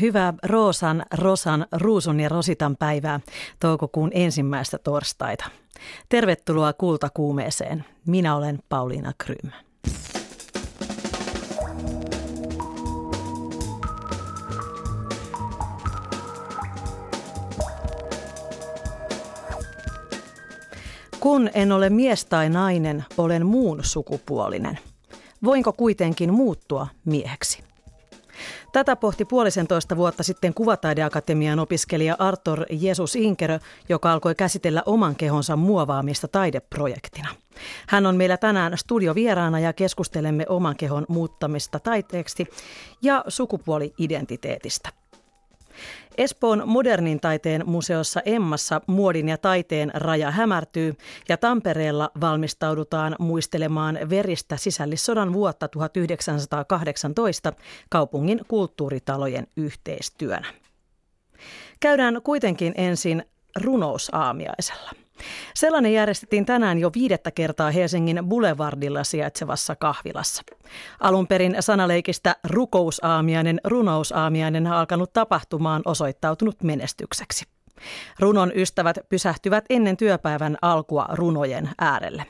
Hyvää Roosan, Rosan, Ruusun ja Rositan päivää toukokuun ensimmäistä torstaita. Tervetuloa Kultakuumeeseen. Minä olen Pauliina Krym. Kun en ole mies tai nainen, olen muun sukupuolinen. Voinko kuitenkin muuttua mieheksi? Tätä pohti puolisentoista vuotta sitten Kuvataideakatemian opiskelija Arthur Jesus Inkerö, joka alkoi käsitellä oman kehonsa muovaamista taideprojektina. Hän on meillä tänään studiovieraana ja keskustelemme oman kehon muuttamista taiteeksi ja sukupuoli-identiteetistä. Espoon modernin taiteen museossa Emmassa muodin ja taiteen raja hämärtyy ja Tampereella valmistaudutaan muistelemaan veristä sisällissodan vuotta 1918 kaupungin kulttuuritalojen yhteistyönä. Käydään kuitenkin ensin runousaamiaisella. Sellainen järjestettiin tänään jo viidettä kertaa Helsingin Boulevardilla sijaitsevassa kahvilassa. Alun perin sanaleikistä rukousaamiainen, runousaamiainen alkanut tapahtumaan osoittautunut menestykseksi. Runon ystävät pysähtyvät ennen työpäivän alkua runojen äärelle.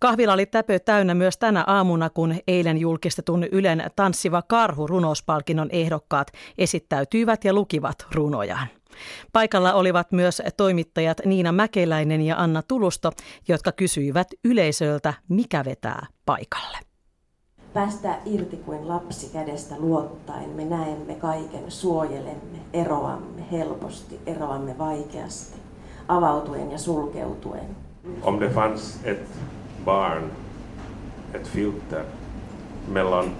Kahvila oli täpö täynnä myös tänä aamuna, kun eilen julkistetun Ylen Tanssiva karhu runouspalkinnon ehdokkaat esittäytyivät ja lukivat runojaan. Paikalla olivat myös toimittajat Niina Mäkeläinen ja Anna Tulusto, jotka kysyivät yleisöltä, mikä vetää paikalle. Päästää irti kuin lapsi kädestä luottaen, me näemme kaiken, suojelemme, eroamme helposti, eroamme vaikeasti, avautuen ja sulkeutuen. Om det fanns ett barn, ett filter mellan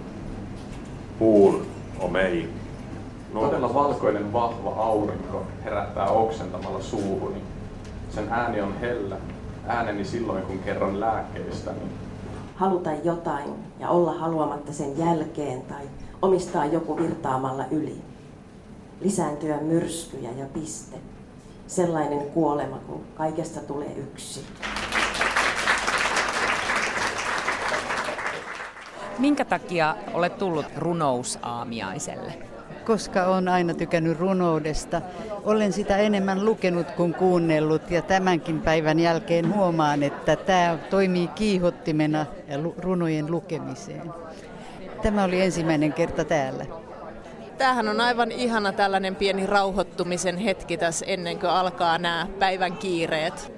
puun och mig Todella valkoinen vahva aurinko herättää oksentamalla suuhuni. Sen ääni on hellä, ääneni silloin kun kerron lääkkeistä. Haluta jotain ja olla haluamatta sen jälkeen tai omistaa joku virtaamalla yli. Lisääntyä myrskyjä ja piste. Sellainen kuolema, kun kaikesta tulee yksi. Minkä takia olet tullut runousaamiaiselle? Koska olen aina tykännyt runoudesta. Olen sitä enemmän lukenut kuin kuunnellut ja tämänkin päivän jälkeen huomaan, että tämä toimii kiihottimena runojen lukemiseen. Tämä oli ensimmäinen kerta täällä. Tämähän on aivan ihana tällainen pieni rauhoittumisen hetki tässä ennen kuin alkaa nämä päivän kiireet.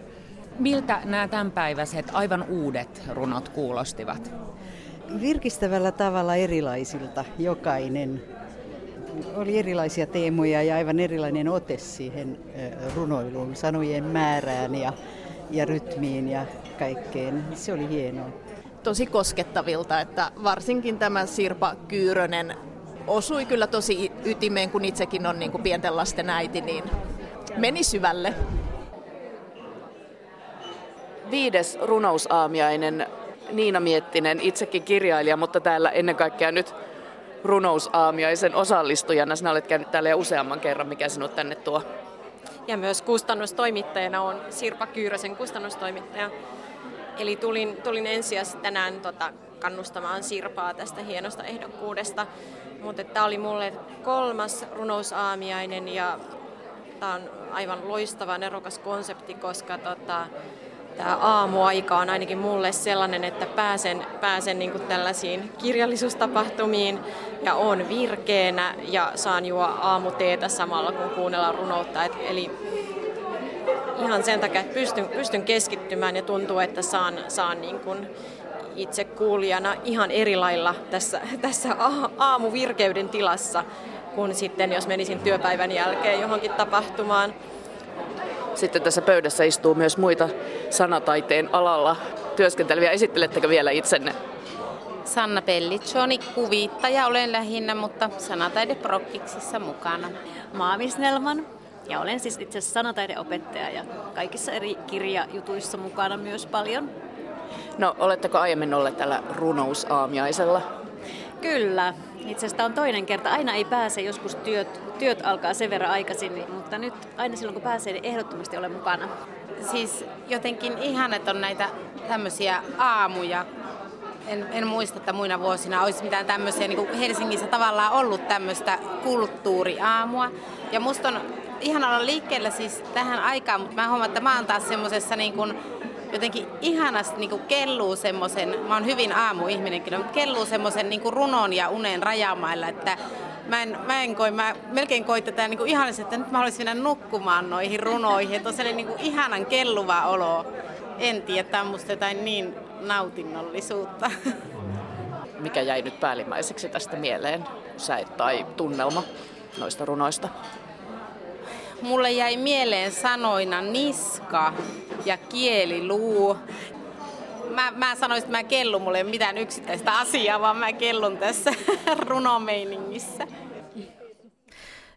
Miltä nämä tämänpäiväiset aivan uudet runot kuulostivat? Virkistävällä tavalla erilaisilta jokainen oli erilaisia teemoja ja aivan erilainen ote siihen runoiluun, sanojen määrään ja, ja rytmiin ja kaikkeen. Se oli hienoa. Tosi koskettavilta, että varsinkin tämä Sirpa Kyyrönen osui kyllä tosi ytimeen, kun itsekin on niin kuin pienten lasten äiti, niin meni syvälle. Viides runousaamiainen Niina Miettinen, itsekin kirjailija, mutta täällä ennen kaikkea nyt runousaamiaisen osallistujana. Sinä olet käynyt täällä jo useamman kerran, mikä sinut tänne tuo. Ja myös kustannustoimittajana on Sirpa Kyyrösen kustannustoimittaja. Eli tulin, tulin ensisijaisesti tänään tota, kannustamaan Sirpaa tästä hienosta ehdokkuudesta. Mutta tämä oli mulle kolmas runousaamiainen ja tämä on aivan loistava, nerokas konsepti, koska tota, tämä aamuaika on ainakin mulle sellainen, että pääsen, pääsen niin kuin tällaisiin kirjallisuustapahtumiin ja on virkeänä ja saan juo aamuteetä samalla kun kuunnellaan runoutta. Et, eli ihan sen takia, että pystyn, pystyn keskittymään ja tuntuu, että saan, saan niin kuin itse kuulijana ihan eri lailla tässä, tässä aamuvirkeyden tilassa kuin sitten, jos menisin työpäivän jälkeen johonkin tapahtumaan. Sitten tässä pöydässä istuu myös muita sanataiteen alalla työskenteleviä. Esittelettekö vielä itsenne? Sanna Pellitsoni, kuvittaja olen lähinnä, mutta sanataideprokkiksissa mukana. Maamis Nelman, ja olen siis itse asiassa sanataideopettaja ja kaikissa eri kirjajutuissa mukana myös paljon. No, oletteko aiemmin olleet täällä runousaamiaisella? Kyllä. Itse on toinen kerta. Aina ei pääse, joskus työt, työt alkaa sen verran aikaisin, mutta nyt aina silloin kun pääsee, niin ehdottomasti olen mukana. Siis jotenkin ihan, että on näitä tämmöisiä aamuja, en, en muista, että muina vuosina olisi mitään tämmöisiä, niin kuin Helsingissä tavallaan ollut tämmöistä kulttuuriaamua. Ja musta on ihan olla liikkeellä siis tähän aikaan, mutta mä huomaan, että mä oon taas semmoisessa niin kuin, jotenkin ihanasti niin kuin kelluu semmoisen, mä oon hyvin aamuihminen kyllä, mutta kelluu semmoisen niin runon ja unen rajamailla, että mä en, mä en koi, mä melkein koin tätä niin ihanasti, että nyt mä haluaisin mennä nukkumaan noihin runoihin, että on sellainen niin kuin ihanan kelluva olo. En tiedä, tämä on musta jotain niin nautinnollisuutta. Mikä jäi nyt päällimmäiseksi tästä mieleen, sä tai tunnelma noista runoista? Mulle jäi mieleen sanoina niska ja kieliluu. Mä, mä sanoisin, että mä kellun, mulle mitään yksittäistä asiaa, vaan mä kellun tässä runomeiningissä.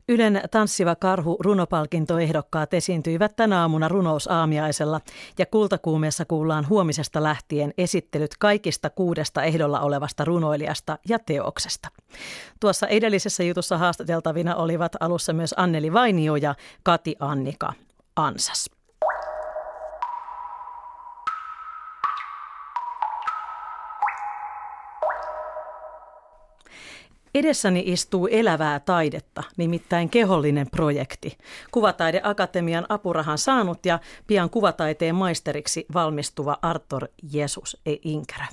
Ylen tanssiva karhu runopalkintoehdokkaat esiintyivät tänä aamuna runousaamiaisella ja kultakuumeessa kuullaan huomisesta lähtien esittelyt kaikista kuudesta ehdolla olevasta runoilijasta ja teoksesta. Tuossa edellisessä jutussa haastateltavina olivat alussa myös Anneli Vainio ja Kati Annika Ansas. Edessäni istuu elävää taidetta, nimittäin kehollinen projekti. Kuvataideakatemian apurahan saanut ja pian kuvataiteen maisteriksi valmistuva Arthur Jesus E. Inkärä.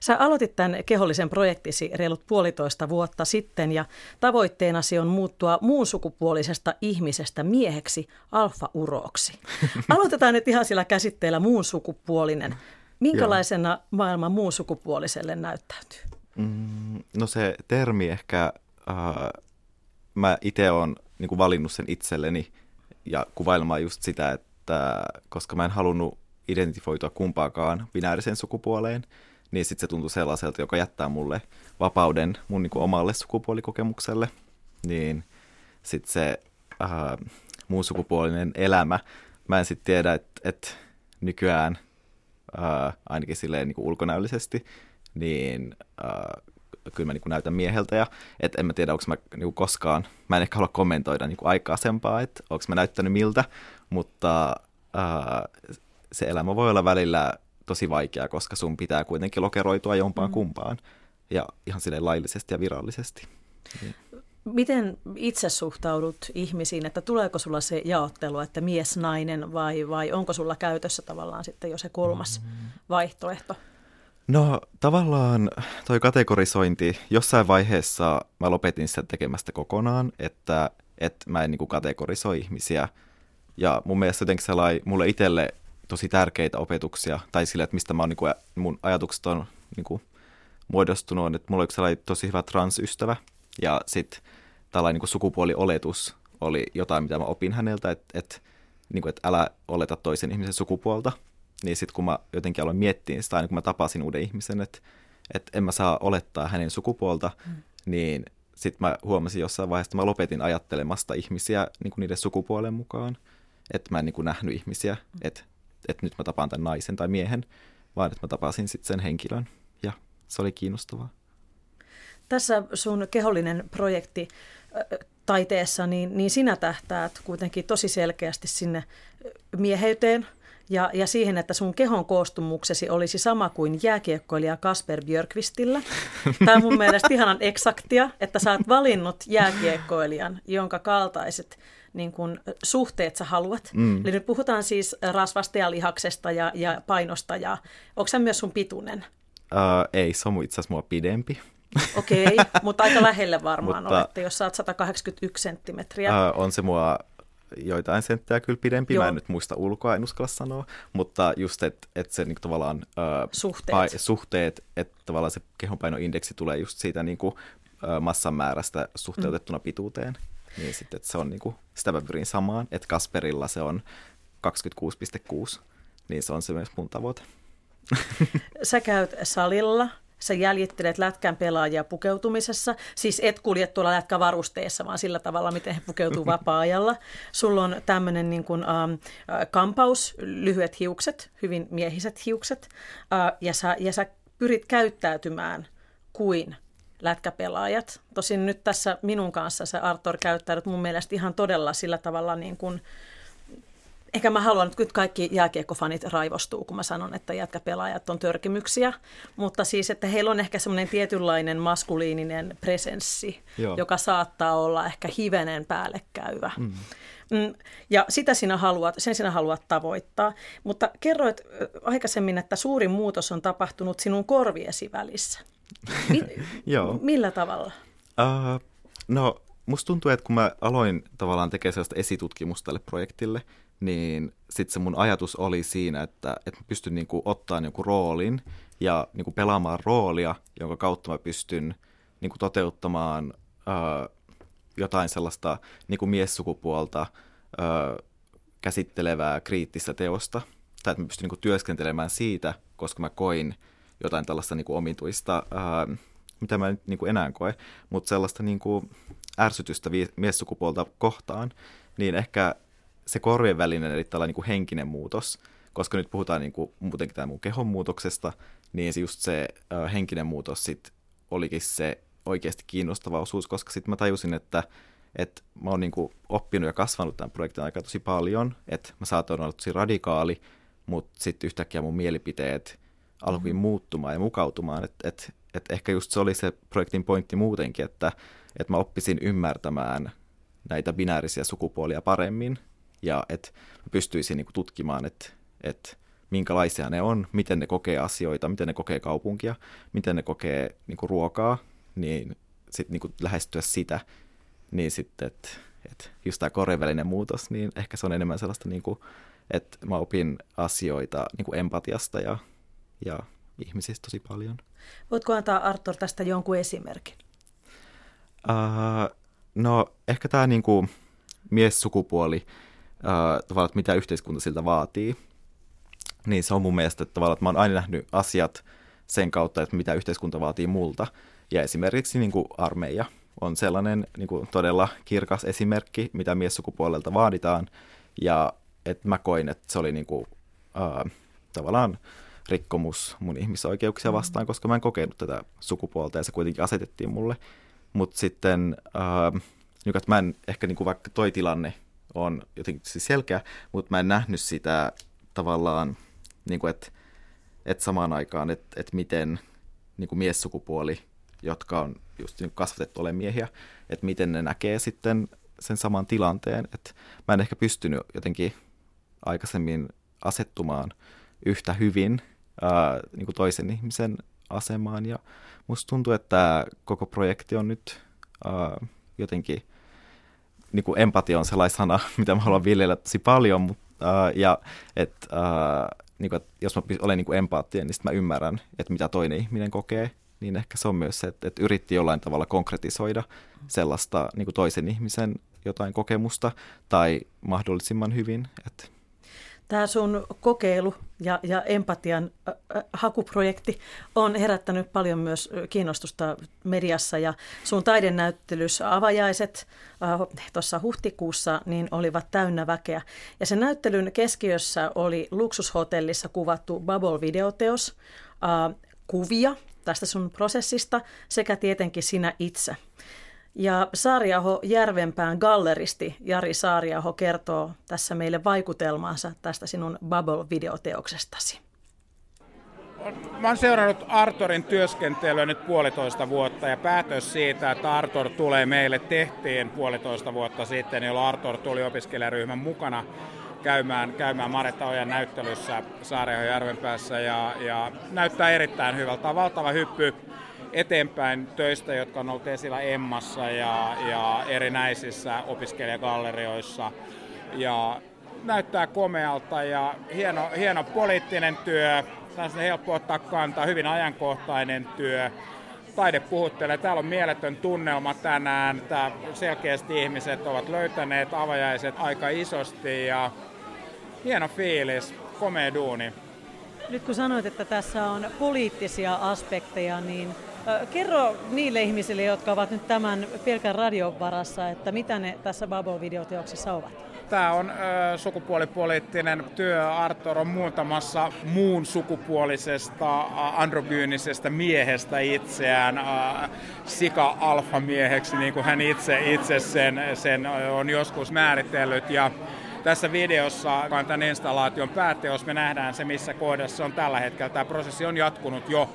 Sä aloitit tämän kehollisen projektisi reilut puolitoista vuotta sitten ja tavoitteenasi on muuttua muun sukupuolisesta ihmisestä mieheksi alfa-uroksi. Aloitetaan nyt ihan sillä käsitteellä muun sukupuolinen. Minkälaisena maailma muun sukupuoliselle näyttäytyy? Mm, no se termi ehkä, äh, mä itse olen niin valinnut sen itselleni ja kuvailemaan just sitä, että koska mä en halunnut identifioitua kumpaakaan binäärisen sukupuoleen, niin sitten se tuntui sellaiselta, joka jättää mulle vapauden mun niin kuin omalle sukupuolikokemukselle. Niin sitten se äh, muun sukupuolinen elämä, mä en sitten tiedä, että et nykyään äh, ainakin silleen niin kuin ulkonäöllisesti, niin äh, kyllä mä niin kuin näytän mieheltä ja et en mä tiedä, onko mä niin kuin koskaan, mä en ehkä halua kommentoida niin kuin aikaisempaa, että onko mä näyttänyt miltä, mutta äh, se elämä voi olla välillä tosi vaikea, koska sun pitää kuitenkin lokeroitua jompaan mm. kumpaan ja ihan silleen laillisesti ja virallisesti. Niin. Miten itse suhtaudut ihmisiin, että tuleeko sulla se jaottelu, että mies, nainen vai, vai onko sulla käytössä tavallaan sitten jo se kolmas mm. vaihtoehto? No tavallaan toi kategorisointi, jossain vaiheessa mä lopetin sitä tekemästä kokonaan, että, että mä en niin kuin kategorisoi ihmisiä. Ja mun mielestä jotenkin sellainen mulle itselle tosi tärkeitä opetuksia, tai sille, että mistä mä oon, niin kuin, mun ajatukset on niin kuin, muodostunut, että mulla oli sellainen tosi hyvä transystävä, ja sitten tällainen niin kuin sukupuolioletus oli jotain, mitä mä opin häneltä, että, että, niin kuin, että älä oleta toisen ihmisen sukupuolta, niin sitten kun mä jotenkin aloin miettiä sitä, aina kun mä tapasin uuden ihmisen, että, että en mä saa olettaa hänen sukupuolta, mm. niin sitten mä huomasin jossain vaiheessa, että mä lopetin ajattelemasta ihmisiä niin kuin niiden sukupuolen mukaan. Että mä en niin kuin nähnyt ihmisiä, mm. että, että nyt mä tapaan tämän naisen tai miehen, vaan että mä tapasin sitten sen henkilön. Ja se oli kiinnostavaa. Tässä sun kehollinen projekti taiteessa, niin, niin sinä tähtäät kuitenkin tosi selkeästi sinne mieheyteen – ja, ja siihen, että sun kehon koostumuksesi olisi sama kuin jääkiekkoilija Kasper Björkvistillä. Tämä on mun mielestä ihanan eksaktia, että sä oot valinnut jääkiekkoilijan, jonka kaltaiset niin kun, suhteet sä haluat. Mm. Eli nyt puhutaan siis rasvasta ja lihaksesta ja, ja painosta. Ja, onko se myös sun pituinen? Uh, ei, se on itse asiassa mua pidempi. Okei, okay, mutta aika lähelle varmaan mutta, olette, jos sä oot 181 senttimetriä. Uh, on se mua joitain senttejä kyllä pidempi, Joo. mä en nyt muista ulkoa, en uskalla sanoa, mutta just, että et se niin tavallaan äh, suhteet, pai, suhteet että tavallaan se kehonpainoindeksi tulee just siitä niin kuin, massan määrästä suhteutettuna mm. pituuteen, niin sitten että se on niin kuin, sitä mä pyrin samaan, että Kasperilla se on 26,6, niin se on se myös mun tavoite. Sä käyt salilla, Sä jäljittelet lätkän pelaajia pukeutumisessa, siis et kulje tuolla lätkävarusteessa, vaan sillä tavalla, miten he pukeutuu vapaa-ajalla. Sulla on tämmöinen niin kuin, ähm, äh, kampaus, lyhyet hiukset, hyvin miehiset hiukset, äh, ja, sä, ja sä pyrit käyttäytymään kuin lätkäpelaajat. Tosin nyt tässä minun kanssa sä Arthur käyttäydyt mun mielestä ihan todella sillä tavalla niin kuin, Ehkä mä haluan, että kaikki jääkiekkofanit raivostuu, kun mä sanon, että jätkäpelaajat on törkimyksiä, mutta siis, että heillä on ehkä semmoinen tietynlainen maskuliininen presenssi, Joo. joka saattaa olla ehkä hivenen päällekkäyvä. Mm. Mm, ja sitä sinä haluat, sen sinä haluat tavoittaa. Mutta kerroit aikaisemmin, että suurin muutos on tapahtunut sinun korviesi välissä. Mi- Joo. Millä tavalla? Uh, no, musta tuntuu, että kun mä aloin tavallaan tekemään sellaista esitutkimusta tälle projektille, niin sitten se mun ajatus oli siinä, että, että mä pystyn niinku ottaa niinku roolin ja niinku pelaamaan roolia, jonka kautta mä pystyn niinku toteuttamaan uh, jotain sellaista niin kuin miessukupuolta ö, käsittelevää kriittistä teosta, tai että mä pystyn niin kuin työskentelemään siitä, koska mä koin jotain tällaista niin kuin omituista, ö, mitä mä nyt niin kuin enää koe, mutta sellaista niin kuin ärsytystä miessukupuolta kohtaan, niin ehkä se korvien välinen, eli tällainen niin kuin henkinen muutos, koska nyt puhutaan niin kuin, muutenkin tämän mun kehon muutoksesta, niin se just se ö, henkinen muutos sit olikin se oikeasti kiinnostava osuus, koska sitten mä tajusin, että, että mä oon niinku oppinut ja kasvanut tämän projektin aikana tosi paljon, että mä saatoin olla tosi radikaali, mutta sitten yhtäkkiä mun mielipiteet alkoi mm. muuttumaan ja mukautumaan, että et, et ehkä just se oli se projektin pointti muutenkin, että et mä oppisin ymmärtämään näitä binäärisiä sukupuolia paremmin ja että pystyisin niinku tutkimaan, että et minkälaisia ne on, miten ne kokee asioita, miten ne kokee kaupunkia, miten ne kokee niinku ruokaa niin sitten niin lähestyä sitä, niin sitten, että et just tämä korevälinen muutos, niin ehkä se on enemmän sellaista, niin kuin, että mä opin asioita niin kuin empatiasta ja, ja ihmisistä tosi paljon. Voitko antaa Artur tästä jonkun esimerkin? Uh, no ehkä tämä niin kuin miessukupuoli, tavallaan, että mitä yhteiskunta siltä vaatii, niin se on mun mielestä että tavallaan, että mä oon aina nähnyt asiat sen kautta, että mitä yhteiskunta vaatii multa. Ja esimerkiksi niin kuin armeija on sellainen niin kuin todella kirkas esimerkki, mitä miessukupuolelta vaaditaan. Ja että mä koin, että se oli niin kuin, äh, tavallaan rikkomus mun ihmisoikeuksia mm. vastaan, koska mä en kokenut tätä sukupuolta ja se kuitenkin asetettiin mulle. Mutta sitten, äh, niin, että mä en ehkä niin kuin vaikka toi tilanne on jotenkin siis selkeä, mutta mä en nähnyt sitä tavallaan, niin kuin, että, että samaan aikaan, että, että miten niin kuin miessukupuoli jotka on just niin kasvatettu ole miehiä, että miten ne näkee sitten sen saman tilanteen. Että mä en ehkä pystynyt jotenkin aikaisemmin asettumaan yhtä hyvin ää, niin kuin toisen ihmisen asemaan. Ja musta tuntuu, että koko projekti on nyt ää, jotenkin, niin kuin empatia on sellainen sana, mitä mä haluan viljellä tosi paljon, mutta, ää, ja että niin kuin, että jos mä olen niin empaattinen, niin sitten mä ymmärrän, että mitä toinen ihminen kokee niin ehkä se on myös se, että, että yritti jollain tavalla konkretisoida sellaista niin kuin toisen ihmisen jotain kokemusta tai mahdollisimman hyvin. Että Tämä sun kokeilu ja, ja empatian äh, hakuprojekti on herättänyt paljon myös kiinnostusta mediassa ja sun taidenäyttelyssä avajaiset äh, tuossa huhtikuussa niin olivat täynnä väkeä. Ja sen näyttelyn keskiössä oli luksushotellissa kuvattu Bubble-videoteos, äh, kuvia tästä sun prosessista sekä tietenkin sinä itse. Ja Saariaho Järvenpään galleristi Jari Saariaho kertoo tässä meille vaikutelmaansa tästä sinun Bubble-videoteoksestasi. Mä oon seurannut Artorin työskentelyä nyt puolitoista vuotta ja päätös siitä, että Artor tulee meille tehtiin puolitoista vuotta sitten, jolloin Artor tuli opiskelijaryhmän mukana käymään, käymään Maretta Ojan näyttelyssä Saareho Järvenpäässä ja, ja näyttää erittäin hyvältä. Tämä on valtava hyppy eteenpäin töistä, jotka on ollut esillä Emmassa ja, ja erinäisissä opiskelijagallerioissa. Ja näyttää komealta ja hieno, hieno poliittinen työ, on helppo ottaa kantaa, hyvin ajankohtainen työ. Taide puhuttelee, täällä on mieletön tunnelma tänään, Tää selkeästi ihmiset ovat löytäneet avajaiset aika isosti ja hieno fiilis, komea duuni. Nyt kun sanoit, että tässä on poliittisia aspekteja, niin kerro niille ihmisille, jotka ovat nyt tämän pelkän radion varassa, että mitä ne tässä Babo-videoteoksessa ovat? Tämä on ö, sukupuolipoliittinen työ. Arthur on muuntamassa muun sukupuolisesta androgyynisestä miehestä itseään sika-alfamieheksi, niin kuin hän itse, itse sen, sen on joskus määritellyt. Ja tässä videossa, joka on tämän installaation pääteos, me nähdään se, missä kohdassa on tällä hetkellä. Tämä prosessi on jatkunut jo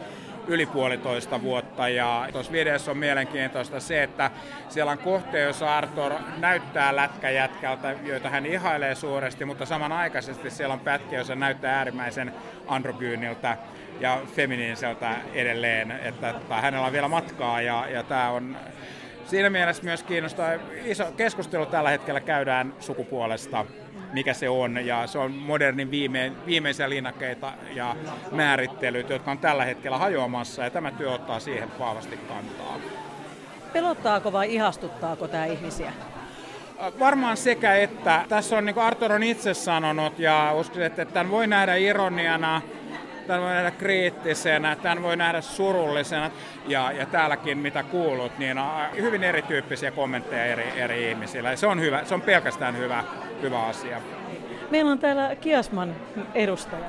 yli puolitoista vuotta. Ja tuossa videossa on mielenkiintoista se, että siellä on kohtia, jossa Arthur näyttää lätkäjätkältä, joita hän ihailee suuresti, mutta samanaikaisesti siellä on pätkiä, joissa näyttää äärimmäisen androgyyniltä ja feminiiniseltä edelleen, että, että hänellä on vielä matkaa ja, ja tämä on siinä mielessä myös kiinnostaa. Iso keskustelu tällä hetkellä käydään sukupuolesta mikä se on. Ja se on modernin viime, viimeisiä linnakkeita ja määrittelyt, jotka on tällä hetkellä hajoamassa. Ja tämä työ ottaa siihen vahvasti kantaa. Pelottaako vai ihastuttaako tämä ihmisiä? Varmaan sekä että. Tässä on, niin kuin Arthur on itse sanonut, ja uskon, että tämän voi nähdä ironiana, tämän voi nähdä kriittisenä, tämän voi nähdä surullisena. Ja, ja täälläkin, mitä kuulut, niin on hyvin erityyppisiä kommentteja eri, eri ihmisillä. Se on, hyvä, se on pelkästään hyvä, hyvä asia. Meillä on täällä Kiasman edustaja.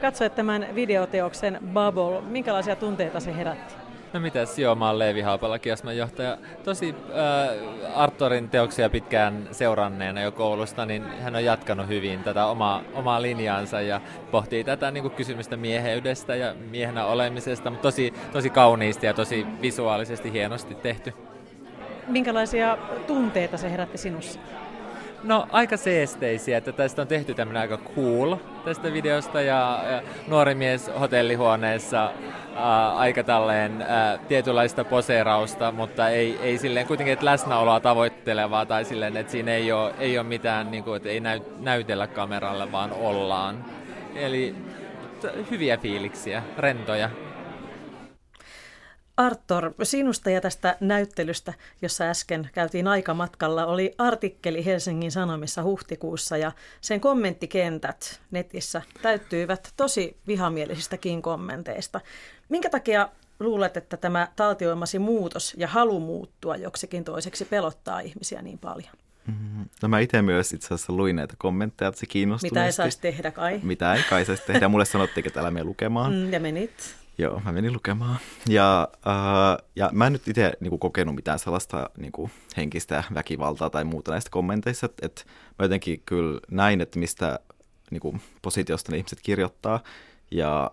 Katsoit tämän videoteoksen Bubble. Minkälaisia tunteita se herätti? No mitäs, joo, mä oon Leevi Haapala, Kiasman johtaja. Tosi äh, Artorin teoksia pitkään seuranneena jo koulusta, niin hän on jatkanut hyvin tätä omaa, omaa linjaansa ja pohtii tätä niin kuin kysymystä mieheydestä ja miehenä olemisesta, mutta tosi, tosi kauniisti ja tosi visuaalisesti hienosti tehty. Minkälaisia tunteita se herätti sinussa? No aika seesteisiä, että tästä on tehty tämmöinen aika cool tästä videosta ja, ja nuori mies hotellihuoneessa ää, aika tälleen ää, tietynlaista poseerausta, mutta ei, ei silleen kuitenkin että läsnäoloa tavoittelevaa tai silleen, että siinä ei ole, ei ole mitään, niin kuin, että ei näy, näytellä kameralle, vaan ollaan. Eli t- hyviä fiiliksiä, rentoja. Arthur, sinusta ja tästä näyttelystä, jossa äsken käytiin aikamatkalla, oli artikkeli Helsingin Sanomissa huhtikuussa ja sen kommenttikentät netissä täyttyivät tosi vihamielisistä kommenteista. Minkä takia luulet, että tämä taltioimasi muutos ja halu muuttua joksikin toiseksi pelottaa ihmisiä niin paljon? Mm-hmm. No mä itse myös itse asiassa luin näitä kommentteja, että se kiinnostuu. Mitä ei saisi tehdä kai? Mitä ei kai saisi tehdä. Mulle sanottiin, että älä mene lukemaan. Mm, ja menit. Joo, mä menin lukemaan. Ja, äh, ja mä en nyt itse niin kokenut mitään sellaista niin kuin, henkistä väkivaltaa tai muuta näistä kommenteissa. Että et mä jotenkin kyllä näin, että mistä niin kuin, positiosta ne ihmiset kirjoittaa. Ja,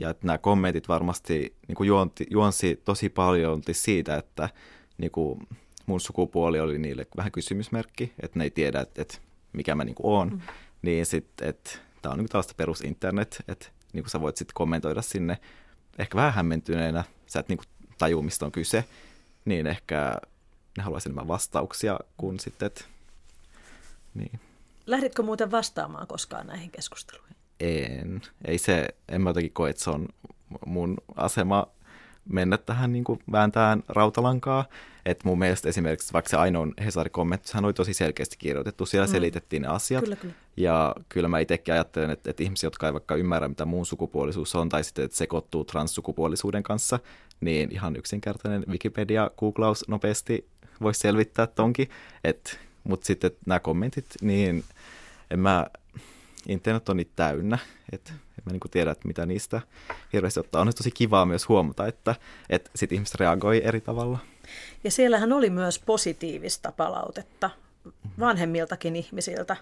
ja että nämä kommentit varmasti niin kuin juonti, juonsi tosi paljon siitä, että niin kuin, mun sukupuoli oli niille vähän kysymysmerkki, että ne ei tiedä, että, että mikä mä niin kuin oon. Mm. Niin sitten, että tämä on niin kuin tällaista perusinternet, että niin kuin sä voit sitten kommentoida sinne ehkä vähän hämmentyneenä, sä et niin kuin tajua, mistä on kyse, niin ehkä ne haluaisi enemmän vastauksia kuin sitten, että, niin. Lähditkö muuten vastaamaan koskaan näihin keskusteluihin? En. Ei se, en mä jotenkin koe, että se on mun asema mennä tähän niin kuin vääntään rautalankaa. että mun mielestä esimerkiksi vaikka se ainoa Hesari kommentti, hän oli tosi selkeästi kirjoitettu, siellä mm. selitettiin ne asiat. Kyllä, kyllä. Ja kyllä mä itsekin ajattelen, että, että ihmisiä, jotka ei vaikka ymmärrä, mitä muun sukupuolisuus on, tai sitten, että sekoittuu transsukupuolisuuden kanssa, niin ihan yksinkertainen Wikipedia-googlaus nopeasti voisi selvittää tonkin. Mutta sitten nämä kommentit, niin en mä, internet on niitä täynnä, että en mä niinku tiedä, että mitä niistä hirveästi ottaa. On tosi kivaa myös huomata, että, että sit ihmiset reagoi eri tavalla. Ja siellähän oli myös positiivista palautetta vanhemmiltakin ihmisiltä.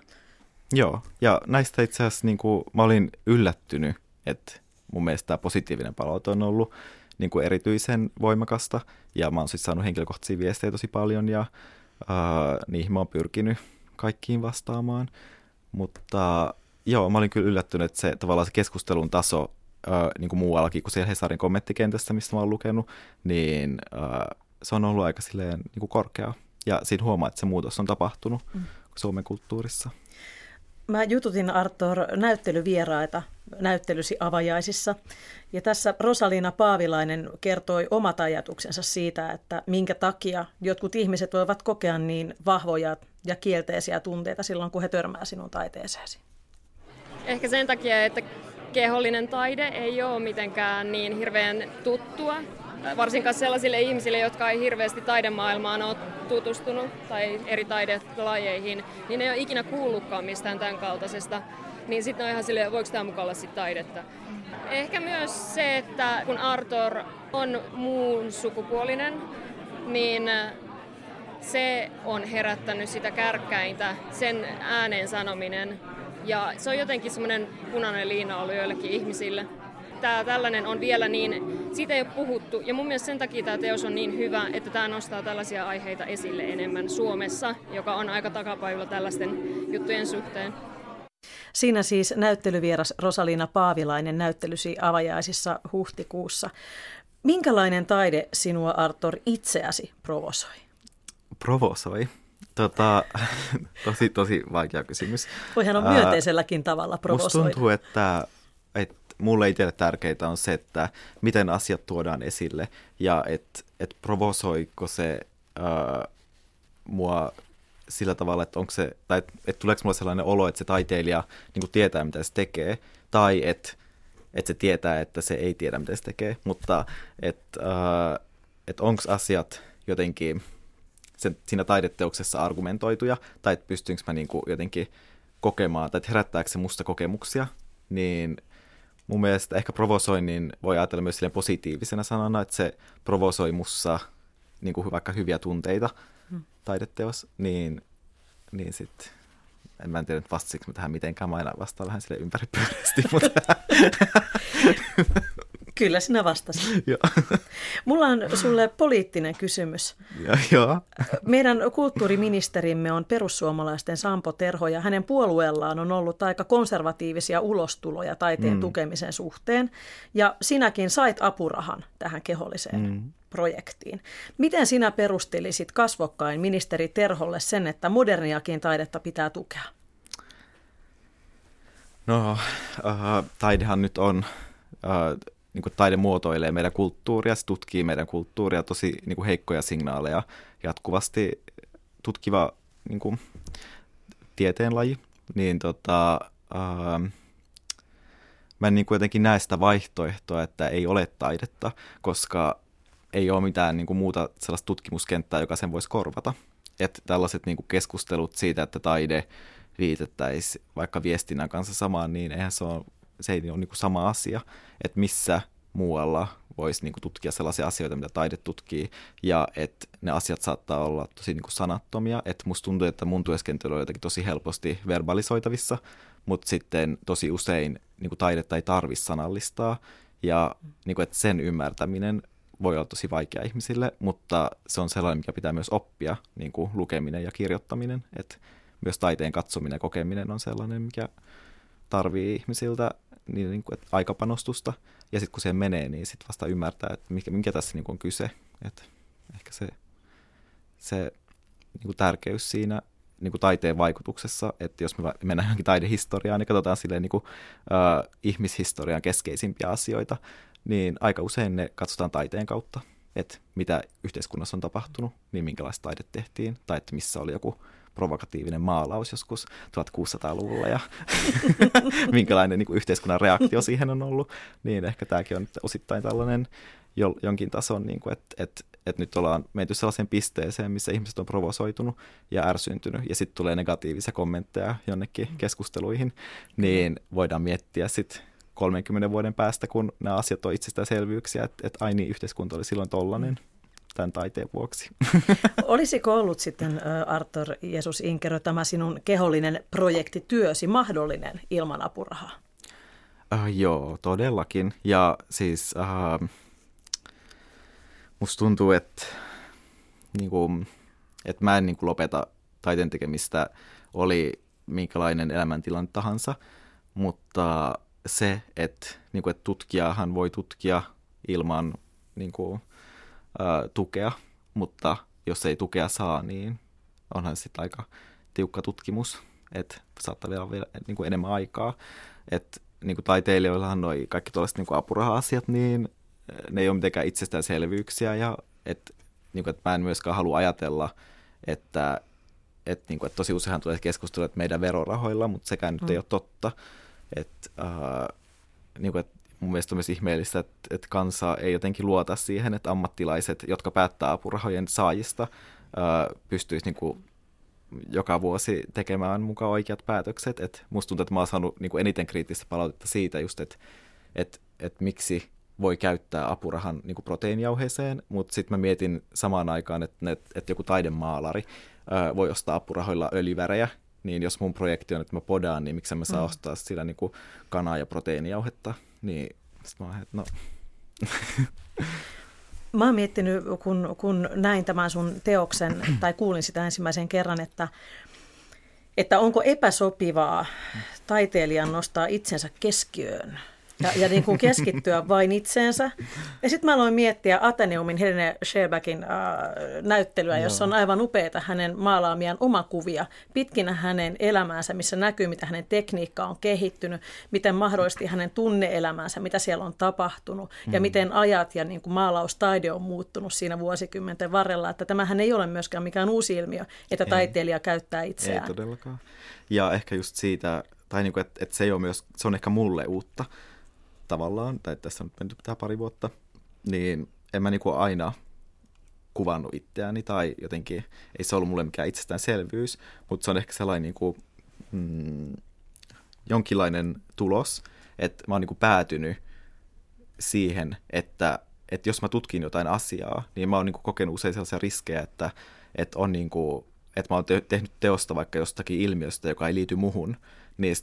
Joo, ja näistä itse asiassa niin kuin, mä olin yllättynyt, että mun mielestä tämä positiivinen palaute on ollut niin kuin erityisen voimakasta, ja mä oon siis saanut henkilökohtaisia viestejä tosi paljon, ja uh, niihin mä oon pyrkinyt kaikkiin vastaamaan, mutta joo, mä olin kyllä yllättynyt, että se tavallaan se keskustelun taso uh, niin kuin muuallakin kuin siellä Hesarin kommenttikentässä, mistä mä oon lukenut, niin uh, se on ollut aika silleen niin kuin korkea. Ja siinä huomaa, että se muutos on tapahtunut mm. Suomen kulttuurissa. Mä jututin Artur näyttelyvieraita näyttelysi avajaisissa. Ja tässä Rosalina Paavilainen kertoi omat ajatuksensa siitä, että minkä takia jotkut ihmiset voivat kokea niin vahvoja ja kielteisiä tunteita silloin, kun he törmää sinun taiteeseesi. Ehkä sen takia, että kehollinen taide ei ole mitenkään niin hirveän tuttua varsinkaan sellaisille ihmisille, jotka ei hirveästi taidemaailmaan ole tutustunut tai eri taidelajeihin, niin ne ei ole ikinä kuullutkaan mistään tämän kaltaisesta. Niin sitten on ihan silleen, voiko tämä mukaan olla sit taidetta. Ehkä myös se, että kun Arthur on muun sukupuolinen, niin se on herättänyt sitä kärkkäintä, sen ääneen sanominen. Ja se on jotenkin semmoinen punainen liina ollut joillekin ihmisille. Tämä tällainen on vielä niin, siitä ei ole puhuttu. Ja mun mielestä sen takia tämä teos on niin hyvä, että tämä nostaa tällaisia aiheita esille enemmän Suomessa, joka on aika takapäivillä tällaisten juttujen suhteen. Siinä siis näyttelyvieras Rosalina Paavilainen näyttelysi avajaisissa huhtikuussa. Minkälainen taide sinua, Artur, itseäsi provosoi? Provosoi? Tota, tosi, tosi vaikea kysymys. Voihan on myönteiselläkin tavalla provosoida. Musta tuntuu, että, että mulle itselle tärkeintä on se, että miten asiat tuodaan esille ja että et provosoiko se ää, mua sillä tavalla, että onko se, tai että et tuleeko mulle sellainen olo, että se taiteilija niin tietää, mitä se tekee, tai että että se tietää, että se ei tiedä, mitä se tekee, mutta että äh, et onko asiat jotenkin sen, siinä taideteoksessa argumentoituja, tai että pystynkö mä niinku jotenkin kokemaan, tai että herättääkö se musta kokemuksia, niin mun mielestä ehkä provosoinnin voi ajatella myös positiivisena sanana, että se provosoi mussa niin kuin vaikka hyviä tunteita hmm. taideteos, niin, niin sitten en mä en tiedä, vastasinko tähän mitenkään, mä aina vastaan vähän sille ympäripyöreästi, mutta... Kyllä sinä vastasit. Mulla on sulle poliittinen kysymys. Ja, joo. Meidän kulttuuriministerimme on perussuomalaisten Sampo Terho ja hänen puolueellaan on ollut aika konservatiivisia ulostuloja taiteen mm. tukemisen suhteen. Ja sinäkin sait apurahan tähän keholliseen mm. projektiin. Miten sinä perustelisit kasvokkain ministeri Terholle sen, että moderniakin taidetta pitää tukea? No, uh, taidehan nyt on uh, niin kuin taide muotoilee meidän kulttuuria, se tutkii meidän kulttuuria, tosi niin kuin heikkoja signaaleja jatkuvasti tutkiva niin kuin, tieteenlaji, niin tota, ää, mä en niin kuin jotenkin näe sitä vaihtoehtoa, että ei ole taidetta, koska ei ole mitään niin kuin muuta sellaista tutkimuskenttää, joka sen voisi korvata. Että tällaiset niin kuin keskustelut siitä, että taide liitettäisiin vaikka viestinnän kanssa samaan, niin eihän se ole se ei ole niin kuin sama asia, että missä muualla voisi niin kuin tutkia sellaisia asioita, mitä taide tutkii, ja että ne asiat saattaa olla tosi niin kuin sanattomia, että musta tuntuu, että mun työskentely on jotenkin tosi helposti verbalisoitavissa, mutta sitten tosi usein niin kuin taidetta ei tarvitse sanallistaa, ja niin kuin, että sen ymmärtäminen voi olla tosi vaikea ihmisille, mutta se on sellainen, mikä pitää myös oppia, niin kuin lukeminen ja kirjoittaminen, että myös taiteen katsominen ja kokeminen on sellainen, mikä tarvii ihmisiltä niin, niin kuin, että aikapanostusta. Ja sitten kun se menee, niin sitten vasta ymmärtää, että mikä, mikä tässä niin kuin on kyse. Että ehkä se, se niin kuin tärkeys siinä niin kuin taiteen vaikutuksessa, että jos me mennään johonkin taidehistoriaan niin katsotaan silleen niin kuin, äh, ihmishistorian keskeisimpiä asioita, niin aika usein ne katsotaan taiteen kautta, että mitä yhteiskunnassa on tapahtunut, niin minkälaista taide tehtiin, tai että missä oli joku provokatiivinen maalaus joskus 1600-luvulla ja minkälainen niin kuin yhteiskunnan reaktio siihen on ollut, niin ehkä tämäkin on osittain tällainen jo, jonkin tason, niin kuin, että, että, että nyt ollaan menty sellaiseen pisteeseen, missä ihmiset on provosoitunut ja ärsyntynyt, ja sitten tulee negatiivisia kommentteja jonnekin mm. keskusteluihin, niin voidaan miettiä sitten 30 vuoden päästä, kun nämä asiat on itsestäänselvyyksiä, että, että ai niin, yhteiskunta oli silloin tollainen. Mm tämän taiteen vuoksi. Olisiko ollut sitten, Arthur Jeesus Inkero, tämä sinun kehollinen projekti työsi mahdollinen ilman apurahaa? Uh, joo, todellakin. Ja siis uh, musta tuntuu, että, niin kuin, että mä en niin kuin lopeta taiteen tekemistä, oli minkälainen elämäntilanne tahansa, mutta se, että, niin kuin, että tutkijahan voi tutkia ilman niin ää, tukea, mutta jos ei tukea saa, niin onhan sitten aika tiukka tutkimus, että saattaa vielä, vielä niin kuin enemmän aikaa. Että niin kuin taiteilijoillahan noi kaikki tuollaiset niin apuraha-asiat, niin ne ei ole mitenkään itsestäänselvyyksiä ja että niin kuin, että mä en myöskään halua ajatella, että, että, niin kuin, että tosi useinhan tulee keskustelua, että meidän verorahoilla, mutta sekään nyt mm. ei ole totta. Että, äh, niin kuin, että mun mielestä on myös ihmeellistä, että, että kansa ei jotenkin luota siihen, että ammattilaiset, jotka päättää apurahojen saajista, pystyisivät niin joka vuosi tekemään mukaan oikeat päätökset. Et musta tuntuu, että mä oon saanut niin kuin eniten kriittistä palautetta siitä just, että, että, että miksi voi käyttää apurahan niin kuin proteiinijauheeseen, mutta sitten mä mietin samaan aikaan, että, että, että joku taidemaalari ää, voi ostaa apurahoilla öljyvärejä, niin jos mun projekti on, että mä podaan, niin miksi mä saa mm. ostaa sillä niin kuin kanaa ja proteiinijauhetta, niin sitten mä oon, että no... Mä oon miettinyt, kun, kun näin tämän sun teoksen, tai kuulin sitä ensimmäisen kerran, että, että onko epäsopivaa taiteilijan nostaa itsensä keskiöön ja, ja niin kuin keskittyä vain itseensä. Ja sitten mä aloin miettiä Ateneumin Helene Scherbackin äh, näyttelyä, jossa on aivan upeita hänen maalaamiaan omakuvia pitkinä hänen elämäänsä, missä näkyy, mitä hänen tekniikka on kehittynyt, miten mahdollisesti hänen tunneelämänsä, mitä siellä on tapahtunut mm. ja miten ajat ja niin kuin maalaustaide on muuttunut siinä vuosikymmenten varrella. Että tämähän ei ole myöskään mikään uusi ilmiö, että ei. taiteilija käyttää itseään. Ei todellakaan. Ja ehkä just siitä, tai niin kuin, että, että se, ei ole myös, se on ehkä mulle uutta, tavallaan, tai tässä on nyt mennyt tämä pari vuotta, niin en mä niinku aina kuvannut itseäni tai jotenkin ei se ollut mulle mikään itsestäänselvyys, mutta se on ehkä sellainen niinku, mm, jonkinlainen tulos, että mä oon niinku päätynyt siihen, että, että jos mä tutkin jotain asiaa, niin mä oon niinku kokenut usein sellaisia riskejä, että, että, on niinku, että mä oon te- tehnyt teosta vaikka jostakin ilmiöstä, joka ei liity muhun, niin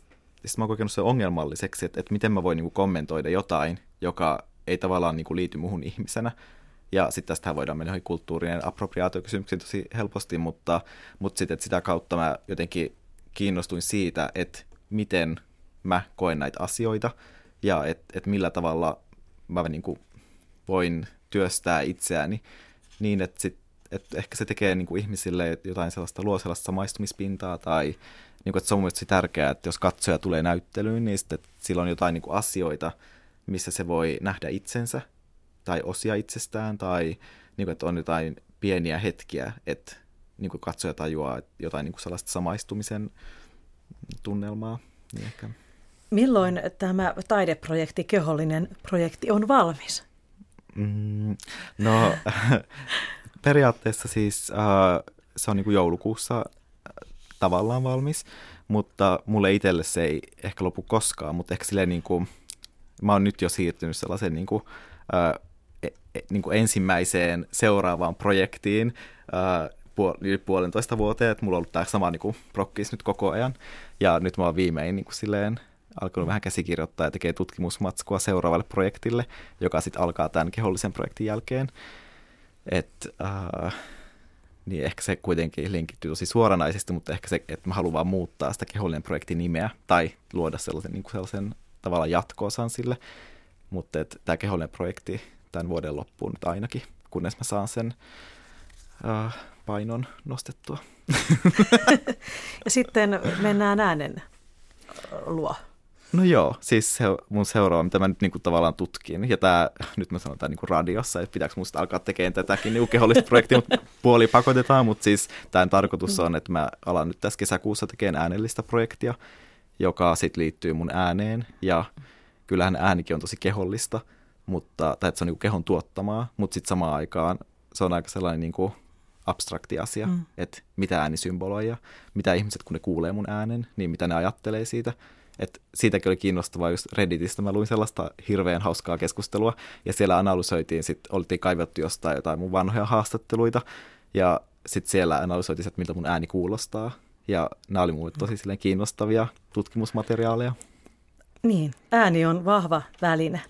sitten mä oon kokenut sen ongelmalliseksi, että, että miten mä voin niin kuin kommentoida jotain, joka ei tavallaan niin kuin liity muhun ihmisenä. Ja sitten tästähän voidaan mennä kulttuurien appropriaatiokysymyksiin tosi helposti, mutta, mutta sitten sitä kautta mä jotenkin kiinnostuin siitä, että miten mä koen näitä asioita ja että et millä tavalla mä niin kuin voin työstää itseäni niin, että, sit, että ehkä se tekee niin kuin ihmisille jotain sellaista, luo sellaista samaistumispintaa tai niin kuin, että se on mielestäni tärkeää, että jos katsoja tulee näyttelyyn, niin sitten, sillä on jotain niin kuin asioita, missä se voi nähdä itsensä tai osia itsestään tai niin kuin, että on jotain pieniä hetkiä, että niin kuin katsoja tajuaa jotain niin kuin sellaista samaistumisen tunnelmaa. Niin ehkä. Milloin tämä taideprojekti, kehollinen projekti on valmis? Mm, no periaatteessa siis äh, se on niin kuin joulukuussa tavallaan valmis, mutta mulle itselle se ei ehkä lopu koskaan, mutta ehkä silleen niin kuin, mä oon nyt jo siirtynyt sellaisen niin kuin, ää, e, e, niin kuin ensimmäiseen seuraavaan projektiin ää, puol- puolentoista vuoteen, että mulla on ollut tämä sama niin kuin, prokkis nyt koko ajan, ja nyt mä oon viimein niin kuin, silleen alkanut vähän käsikirjoittaa ja tekee tutkimusmatskua seuraavalle projektille, joka sitten alkaa tämän kehollisen projektin jälkeen. Et, äh, niin ehkä se kuitenkin linkittyy tosi suoranaisesti, mutta ehkä se, että mä haluan vaan muuttaa sitä kehollinen projektin nimeä tai luoda sellaisen, niin kuin sellaisen tavallaan jatkoosan sille. Mutta tämä kehollinen projekti tämän vuoden loppuun nyt ainakin, kunnes mä saan sen uh, painon nostettua. ja sitten mennään äänen luo. No joo, siis se, mun seuraava, mitä mä nyt niinku tavallaan tutkin, ja tää, nyt mä sanon tää niinku radiossa, että pitääkö musta alkaa tekemään tätäkin niinku kehollista projektia, mutta puoli pakotetaan, mutta siis tämän tarkoitus on, että mä alan nyt tässä kesäkuussa tekemään äänellistä projektia, joka sitten liittyy mun ääneen, ja kyllähän äänikin on tosi kehollista, mutta, tai että se on niinku kehon tuottamaa, mutta sitten samaan aikaan se on aika sellainen niinku abstrakti asia, mm. että mitä ääni symboloi ja mitä ihmiset, kun ne kuulee mun äänen, niin mitä ne ajattelee siitä. Et siitäkin oli kiinnostavaa just Redditistä. Mä luin sellaista hirveän hauskaa keskustelua, ja siellä analysoitiin, sitten oltiin kaivettu jostain jotain mun vanhoja haastatteluita, ja sitten siellä analysoitiin, että miltä mun ääni kuulostaa. Ja nämä oli mulle tosi silleen kiinnostavia tutkimusmateriaaleja. Niin, ääni on vahva väline.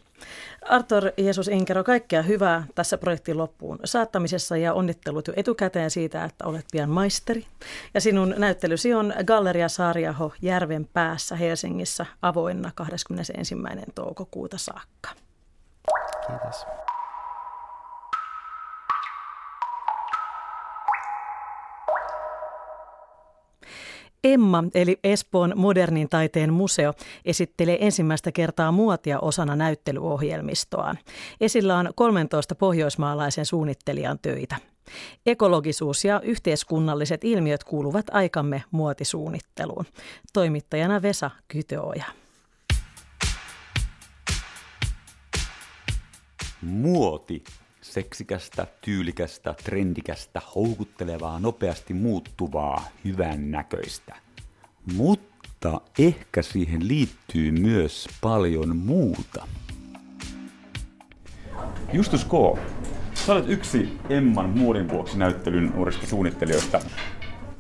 Arthur Jeesus Inkero, kaikkea hyvää tässä projektin loppuun saattamisessa ja onnittelut jo etukäteen siitä, että olet pian maisteri. Ja sinun näyttelysi on Galleria Saariaho Järven päässä Helsingissä avoinna 21. toukokuuta saakka. Kiitos. Emma, eli Espoon modernin taiteen museo, esittelee ensimmäistä kertaa muotia osana näyttelyohjelmistoaan. Esillä on 13 pohjoismaalaisen suunnittelijan töitä. Ekologisuus ja yhteiskunnalliset ilmiöt kuuluvat aikamme muotisuunnitteluun. Toimittajana Vesa Kytöoja. Muoti seksikästä, tyylikästä, trendikästä, houkuttelevaa, nopeasti muuttuvaa, hyvän näköistä. Mutta ehkä siihen liittyy myös paljon muuta. Justus K. Sä olet yksi Emman muodin vuoksi näyttelyn nuorista suunnittelijoista.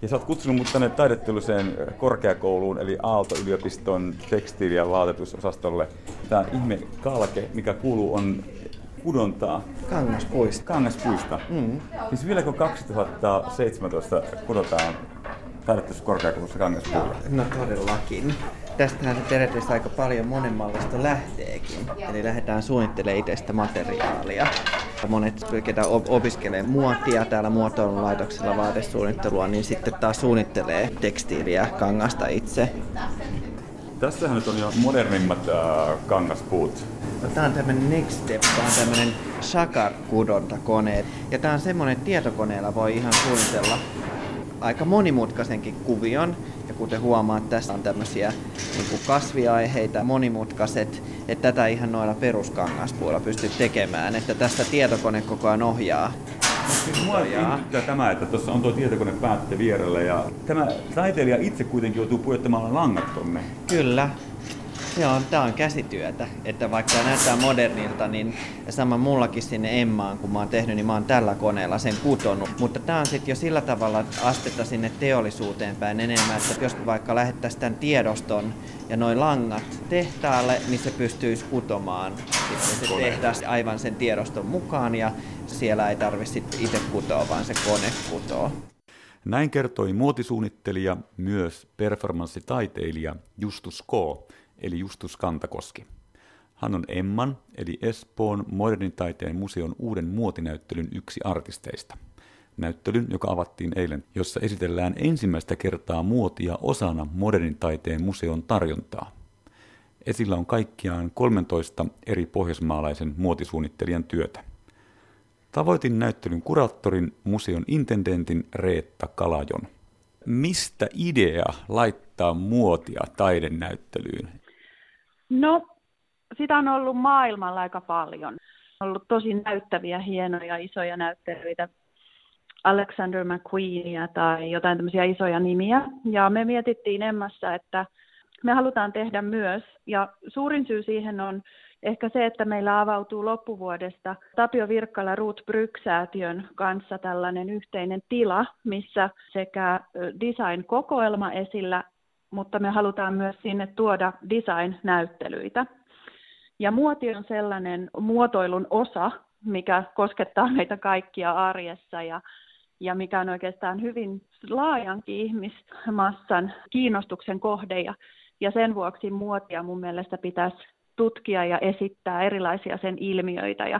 Ja sä oot kutsunut mut tänne taidetteelliseen korkeakouluun, eli Aalto-yliopiston tekstiili- ja vaatetusosastolle. Tämä ihme kalke, mikä kuuluu, on kudontaa. Kangaspuista. Kangaspuista. Mm. Siis vieläkö 2017 kudotaan taidetteellisessa korkeakoulussa kangaspuilla? No todellakin. Tästähän se periaatteessa aika paljon monenmallista lähteekin. Eli lähdetään suunnittelemaan itsestä materiaalia. Monet, ketä opiskelee muotia täällä muotoilulaitoksella vaatesuunnittelua, niin sitten taas suunnittelee tekstiiliä, kangasta itse. Tässähän nyt on jo modernimmat äh, kangaspuut. No, tämä on tämmöinen Next Step, tämä on tämmöinen Shakar-kudontakone. Ja tämä on semmoinen, että tietokoneella voi ihan suunnitella aika monimutkaisenkin kuvion. Ja kuten huomaat, tässä on tämmöisiä niin kasviaiheita, monimutkaiset, että tätä ihan noilla peruskangaspuilla pystyt tekemään, että tästä tietokone koko ajan ohjaa. Mua kiinnittää tämä, että tuossa on tuo tietokone päätte vierellä ja tämä taiteilija itse kuitenkin joutuu pujottamaan langat tonne. Kyllä, Joo, tämä on käsityötä. Että vaikka tämä näyttää modernilta, niin sama mullakin sinne Emmaan, kun mä oon tehnyt, niin mä oon tällä koneella sen kutonut. Mutta tämä on sitten jo sillä tavalla astetta sinne teollisuuteen päin enemmän, että jos vaikka lähettäisiin tämän tiedoston ja noin langat tehtaalle, niin se pystyisi kutomaan sitten se tehdas aivan sen tiedoston mukaan ja siellä ei tarvitse itse kutoa, vaan se kone kutoo. Näin kertoi muotisuunnittelija, myös performanssitaiteilija Justus K eli Justus Kantakoski. Hän on Emman, eli Espoon modernin taiteen museon uuden muotinäyttelyn yksi artisteista. Näyttelyn, joka avattiin eilen, jossa esitellään ensimmäistä kertaa muotia osana modernin taiteen museon tarjontaa. Esillä on kaikkiaan 13 eri pohjoismaalaisen muotisuunnittelijan työtä. Tavoitin näyttelyn kuraattorin, museon intendentin Reetta Kalajon. Mistä idea laittaa muotia taidenäyttelyyn? No, sitä on ollut maailmalla aika paljon. On ollut tosi näyttäviä, hienoja, isoja näyttelyitä. Alexander McQueenia tai jotain tämmöisiä isoja nimiä. Ja me mietittiin Emmassa, että me halutaan tehdä myös. Ja suurin syy siihen on ehkä se, että meillä avautuu loppuvuodesta Tapio Virkkala Ruth Bryk-säätiön kanssa tällainen yhteinen tila, missä sekä design-kokoelma esillä mutta me halutaan myös sinne tuoda design-näyttelyitä. Ja muoti on sellainen muotoilun osa, mikä koskettaa meitä kaikkia arjessa ja, ja mikä on oikeastaan hyvin laajankin ihmismassan kiinnostuksen kohde. Ja, ja sen vuoksi muotia mun mielestä pitäisi tutkia ja esittää erilaisia sen ilmiöitä. Ja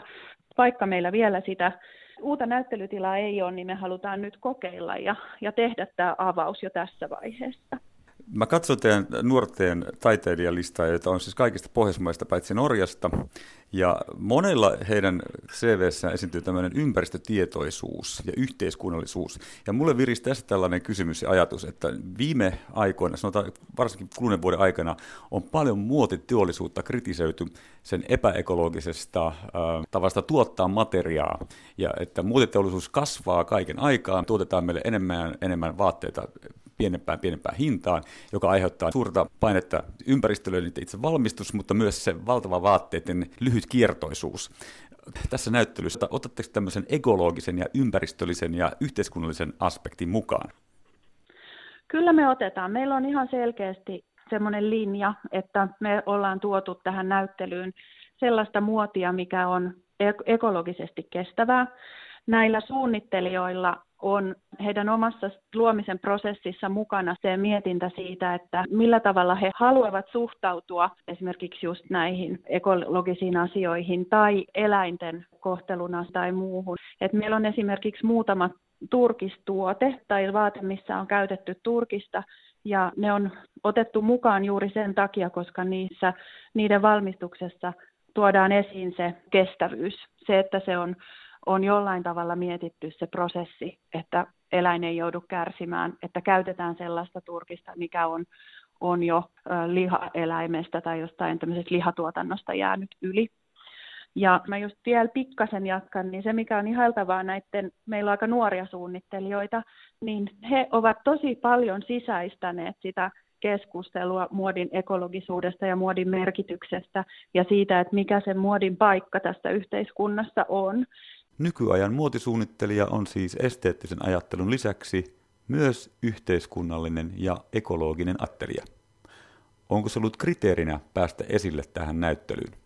vaikka meillä vielä sitä uutta näyttelytilaa ei ole, niin me halutaan nyt kokeilla ja, ja tehdä tämä avaus jo tässä vaiheessa. Mä katsoin teidän nuorten taiteilijalistaa, joita on siis kaikista pohjoismaista paitsi Norjasta. Ja monella heidän CVssään esiintyy tämmöinen ympäristötietoisuus ja yhteiskunnallisuus. Ja mulle virisi tässä tällainen kysymys ja ajatus, että viime aikoina, sanotaan varsinkin kuluneen vuoden aikana, on paljon muotiteollisuutta kritisoitu sen epäekologisesta äh, tavasta tuottaa materiaa. Ja että muotiteollisuus kasvaa kaiken aikaan, tuotetaan meille enemmän enemmän vaatteita pienempään pienempään hintaan, joka aiheuttaa suurta painetta ympäristölle itse valmistus, mutta myös se valtava vaatteiden lyhyt kiertoisuus. Tässä näyttelyssä otatteko tämmöisen ekologisen ja ympäristöllisen ja yhteiskunnallisen aspektin mukaan? Kyllä me otetaan. Meillä on ihan selkeästi semmoinen linja, että me ollaan tuotu tähän näyttelyyn sellaista muotia, mikä on ekologisesti kestävää. Näillä suunnittelijoilla on heidän omassa luomisen prosessissa mukana se mietintä siitä, että millä tavalla he haluavat suhtautua esimerkiksi just näihin ekologisiin asioihin tai eläinten kohteluna tai muuhun. Et meillä on esimerkiksi muutama turkistuote tai vaate, missä on käytetty turkista, ja ne on otettu mukaan juuri sen takia, koska niissä, niiden valmistuksessa tuodaan esiin se kestävyys, se, että se on on jollain tavalla mietitty se prosessi, että eläin ei joudu kärsimään, että käytetään sellaista turkista, mikä on, on jo lihaeläimestä tai jostain tämmöisestä lihatuotannosta jäänyt yli. Ja mä just vielä pikkasen jatkan, niin se mikä on ihailtavaa näiden, meillä on aika nuoria suunnittelijoita, niin he ovat tosi paljon sisäistäneet sitä keskustelua muodin ekologisuudesta ja muodin merkityksestä ja siitä, että mikä se muodin paikka tässä yhteiskunnassa on. Nykyajan muotisuunnittelija on siis esteettisen ajattelun lisäksi myös yhteiskunnallinen ja ekologinen attelija. Onko se ollut kriteerinä päästä esille tähän näyttelyyn?